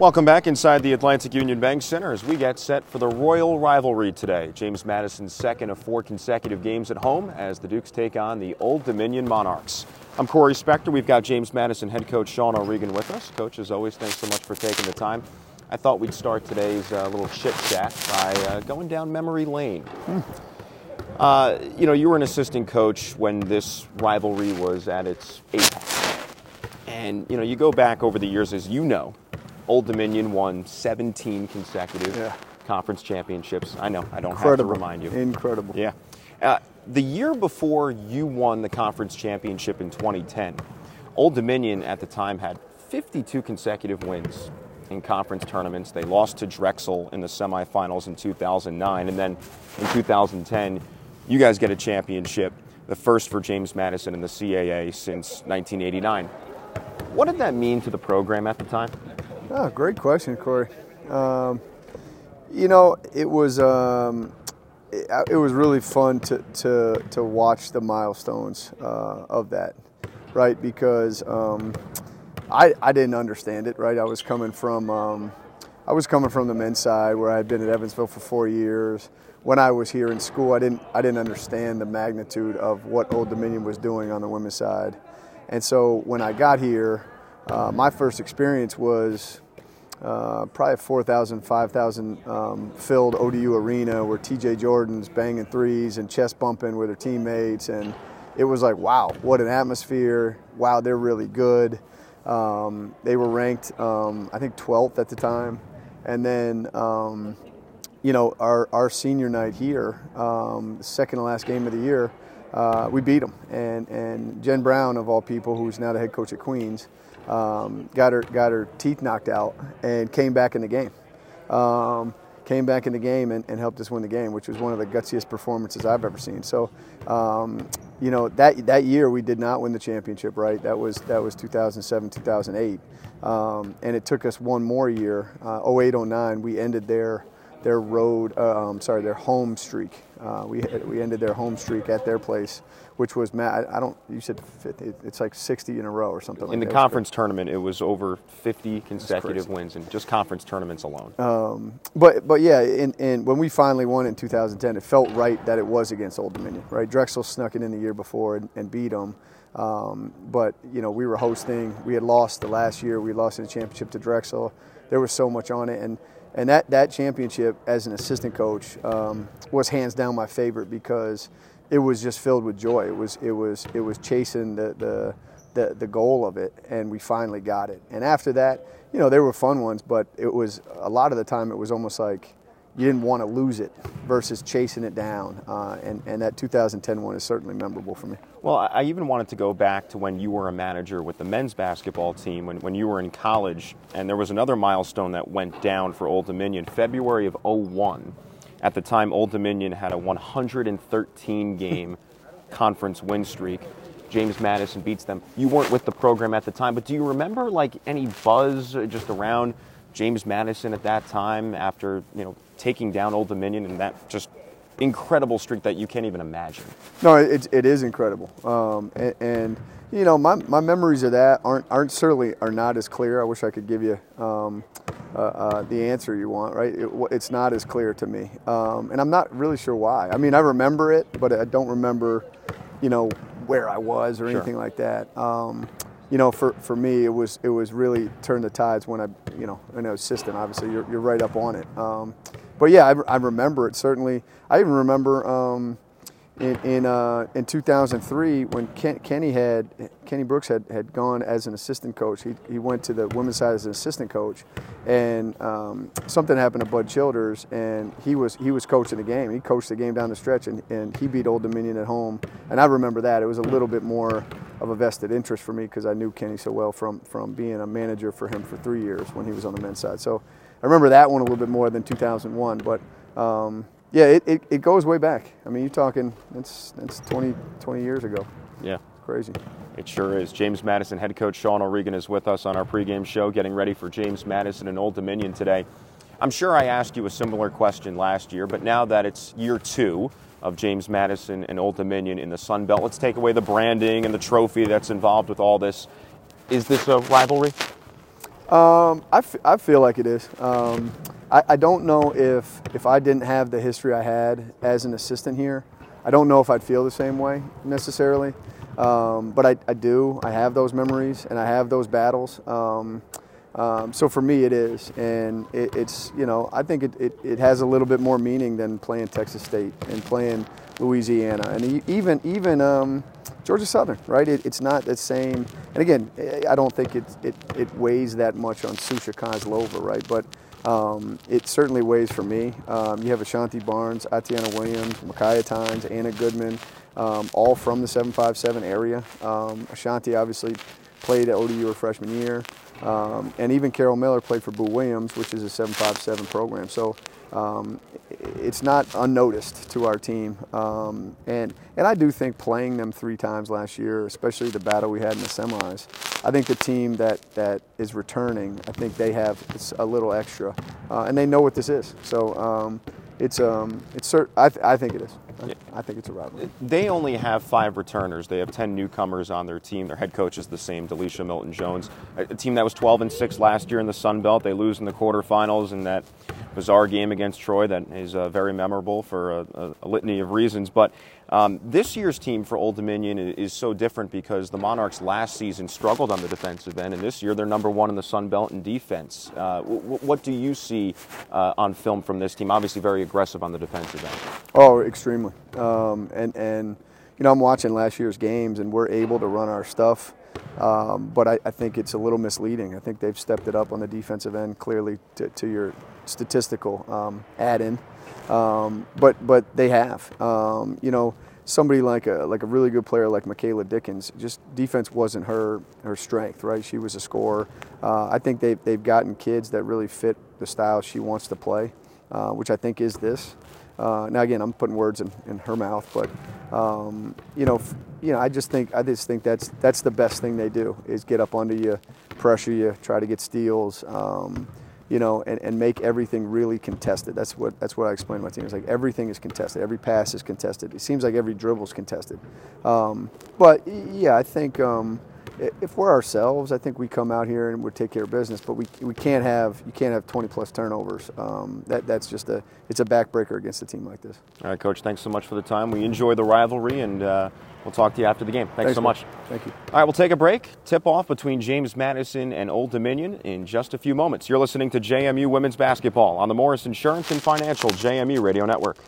Welcome back inside the Atlantic Union Bank Center as we get set for the Royal Rivalry today. James Madison's second of four consecutive games at home as the Dukes take on the Old Dominion Monarchs. I'm Corey Spector. We've got James Madison head coach Sean O'Regan with us. Coach, as always, thanks so much for taking the time. I thought we'd start today's uh, little chit chat by uh, going down memory lane. Uh, you know, you were an assistant coach when this rivalry was at its apex. And, you know, you go back over the years, as you know, Old Dominion won 17 consecutive Yeah. conference championships. I know, I don't Incredible. have to remind you. Incredible. Yeah. Uh, the year before you won the conference championship in 2010, Old Dominion at the time had 52 consecutive wins in conference tournaments. They lost to Drexel in the semifinals in 2009, and then in 2010, you guys get a championship, the first for James Madison in the CAA since 1989. What did that mean to the program at the time? Oh, great question, Corey. Um, you know, it was um, it, it was really fun to to, to watch the milestones uh, of that, right? Because um, I I didn't understand it, right? I was coming from um, I was coming from the men's side where I had been at Evansville for four years. When I was here in school, I didn't I didn't understand the magnitude of what Old Dominion was doing on the women's side, and so when I got here, uh, my first experience was uh, probably a 4,000, 5,000 um, filled ODU arena where TJ Jordan's banging threes and chest bumping with her teammates. And it was like, wow, what an atmosphere. Wow, they're really good. Um, they were ranked, um, I think, 12th at the time. And then, um, you know, our, our senior night here, um, second to last game of the year, uh, we beat them. And, and Jen Brown, of all people, who's now the head coach at Queens, um, got her got her teeth knocked out and came back in the game. Um, came back in the game and, and helped us win the game, which was one of the gutsiest performances I've ever seen. So, um, you know, that that year we did not win the championship, right? That was that was 2007, 2008, um, and it took us one more year. Uh, 08, 09, we ended their their road, uh, um, sorry, their home streak. Uh, we we ended their home streak at their place, which was Matt. I don't. You said 50, it's like 60 in a row or something. like In the that. conference tournament, it was over 50 consecutive wins in just conference tournaments alone. Um, But but yeah, and, and when we finally won in 2010, it felt right that it was against Old Dominion, right? Drexel snuck it in the year before and, and beat them. Um, but you know we were hosting. We had lost the last year. We lost in the championship to Drexel. There was so much on it, and and that that championship as an assistant coach um, was hands down my favorite because it was just filled with joy. It was it was it was chasing the the the, the goal of it, and we finally got it. And after that, you know, there were fun ones, but it was a lot of the time it was almost like you didn't want to lose it versus chasing it down. Uh, and and that 2010 one is certainly memorable for me. Well, I even wanted to go back to when you were a manager with the men's basketball team, when, when you were in college, and there was another milestone that went down for Old Dominion, February of 01. At the time, Old Dominion had a 113 game conference win streak. James Madison beats them. You weren't with the program at the time, but do you remember like any buzz uh, just around James Madison at that time after you know taking down Old Dominion and that just incredible streak that you can't even imagine? No, it, it is incredible. Um, and, and you know, my, my memories of that aren't aren't certainly are not as clear. I wish I could give you um, uh, uh, the answer you want. Right? It, it's not as clear to me, um, and I'm not really sure why. I mean, I remember it, but I don't remember, you know, where I was or anything like that. Um, you know, for, for me, it was it was really turn the tides when I, you know, an assistant. Obviously, you're, you're right up on it. Um, but yeah, I, I remember it certainly. I even remember um, in in, uh, in 2003 when Ken, Kenny had Kenny Brooks had, had gone as an assistant coach. He, he went to the women's side as an assistant coach, and um, something happened to Bud Childers, and he was he was coaching the game. He coached the game down the stretch, and, and he beat Old Dominion at home. And I remember that it was a little bit more of a vested interest for me because I knew Kenny so well from from being a manager for him for three years when he was on the men's side. So I remember that one a little bit more than 2001, but. Um, yeah, it, it, it goes way back. I mean, you're talking, that's, that's 20, 20 years ago. Yeah. It's Crazy. It sure is. James Madison head coach Sean O'Regan is with us on our pregame show, getting ready for James Madison and Old Dominion today. I'm sure I asked you a similar question last year, but now that it's year two of James Madison and Old Dominion in the Sun Belt, let's take away the branding and the trophy that's involved with all this. Is this a rivalry? Um, I, f- I feel like it is. Um, I, I don't know if if I didn't have the history I had as an assistant here, I don't know if I'd feel the same way necessarily. Um, but I, I do. I have those memories and I have those battles. Um, um, so for me, it is, and it, it's you know I think it, it, it, has a little bit more meaning than playing Texas State and playing Louisiana and even even um, Georgia Southern, right? It, it's not the same. And again, I don't think it it, it weighs that much on Susha Kozlova, right? But um, it certainly weighs for me. Um, you have Ashanti Barnes, Atiana Williams, Micaiah Tynes, Anna Goodman, um, all from the 757 area. Um, Ashanti obviously played at ODU her freshman year. Um, and even Carol Miller played for Boo Williams, which is a 757 program. So um, it's not unnoticed to our team. Um, and, and I do think playing them three times last year, especially the battle we had in the semis, I think the team that, that is returning, I think they have a little extra. Uh, and they know what this is. So um, it's, um, it's cert- I, th- I think it is. I think it's a rivalry. They only have five returners. They have 10 newcomers on their team. Their head coach is the same, Delisha Milton Jones. A team that was 12 and 6 last year in the Sun Belt. They lose in the quarterfinals and that bizarre game against Troy that is uh, very memorable for a, a, litany of reasons. But um, this year's team for Old Dominion is so different because the Monarchs last season struggled on the defensive end, and this year they're number one in the Sun Belt in defense. Uh, w- what do you see uh, on film from this team? Obviously, very aggressive on the defensive end. Oh, extremely. Um, and and you know, I'm watching last year's games, and we're able to run our stuff. Um, but I, I, think it's a little misleading. I think they've stepped it up on the defensive end clearly to, to your statistical um, add-in. Um, but but they have. Um, you know, somebody like a like a really good player like Michaela Dickens, just defense wasn't her her strength, right? She was a scorer. Uh, I think they've they've gotten kids that really fit the style she wants to play, uh, which I think is this. Uh, now again, I'm putting words in, in her mouth, but um, you know, f- you know, I just think I just think that's that's the best thing they do is get up under you, pressure you, try to get steals. Um, you know, and, and make everything really contested. That's what that's what I explain to my team. It's like everything is contested. Every pass is contested. It seems like every dribble is contested. Um, but yeah, I think um, if we're ourselves, I think we come out here and we take care of business. But we, we can't have you can't have 20 plus turnovers. Um, that that's just a it's a backbreaker against a team like this. All right, coach. Thanks so much for the time. We enjoy the rivalry and. Uh, We'll talk to you after the game. Thanks, Thanks so much. Thank you. All right, we'll take a break. Tip off between James Madison and Old Dominion in just a few moments. You're listening to JMU Women's Basketball on the Morris Insurance and Financial JMU Radio Network.